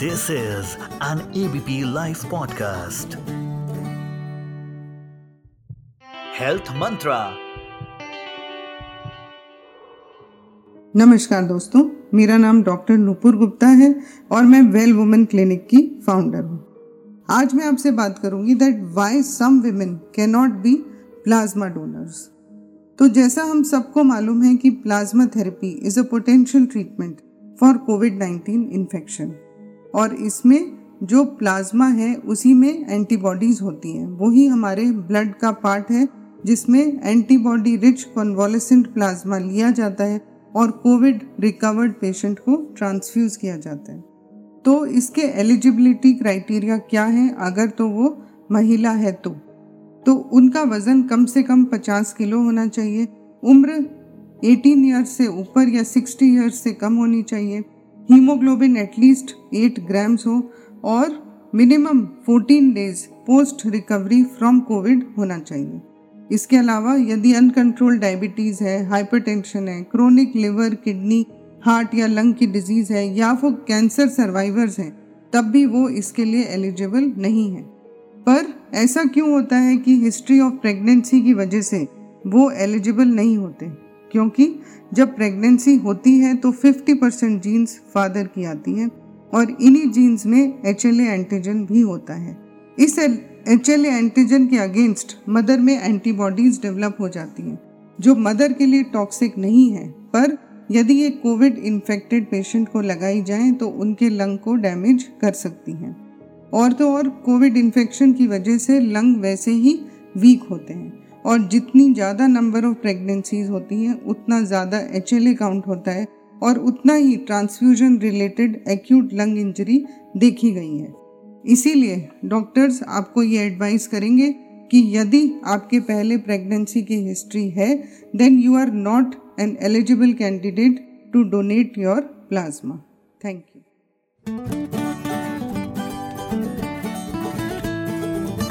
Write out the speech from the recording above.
This is an ABP Life podcast. Health Mantra. नमस्कार दोस्तों, मेरा नाम डॉक्टर नुपुर गुप्ता है और मैं वेल वुमेन क्लिनिक की फाउंडर हूँ आज मैं आपसे बात करूँगी that why some women can not be plasma donors तो जैसा हम सबको मालूम है कि plasma therapy is a potential treatment for COVID 19 infection और इसमें जो प्लाज्मा है, उसी में एंटीबॉडीज होती हैं। वही हमारे ब्लड का पार्ट है, जिसमें एंटीबॉडी रिच कन्वॉलेसेंट प्लाज्मा लिया जाता है और कोविड रिकवर्ड पेशेंट को ट्रांसफ्यूज किया जाता है। तो इसके एलिजिबिलिटी क्राइटेरिया क्या है? अगर तो वो महिला है तो। तो उनका वज़न कम से कम 50 किलो होना चाहिए। उम्र 18 ईयर्स से ऊपर या 60 ईयर्स से कम होनी चाहिए। हीमोग्लोबिन एटलीस्ट एट ग्राम्स हो और minimum 14 days post recovery from COVID होना चाहिए। इसके अलावा यदि अनकंट्रोल डायबिटीज़ है हाइपरटेंशन है क्रोनिक लिवर किडनी हार्ट या लंग की डिज़ीज़ है या वो कैंसर सर्वाइवर्स हैं, तब भी वो इसके लिए एलिजिबल नहीं है। पर ऐसा क्यों होता है कि हिस्ट्री ऑफ़ प्रेगनेंसी की वजह से वो एलिजिबल नहीं होते? क्योंकि जब प्रेगनेंसी होती है तो 50 परसेंट जीन्स फादर की आती है और इन्हीं जीन्स में एच एंटीजन भी होता है। इस एच एंटीजन के अगेंस्ट मदर में एंटीबॉडीज डेवलप हो जाती हैं, जो मदर के लिए टॉक्सिक नहीं है। पर यदि ये कोविड इन्फेक्टेड पेशेंट को लगाई जाए तो उनके लंग को डैमेज कर सकती हैं। और तो और कोविड इन्फेक्शन की वजह से लंग वैसे ही वीक होते हैं। और जितनी ज़्यादा नंबर ऑफ़ प्रेगनेंसीज होती हैं, उतना ज़्यादा एचएलए काउंट होता है और उतना ही transfusion related acute lung injury देखी गई है। इसीलिए डॉक्टर्स आपको ये एडवाइस करेंगे कि यदि आपके पहले प्रेगनेंसी की हिस्ट्री है then you are not an eligible candidate to donate your plasma thank you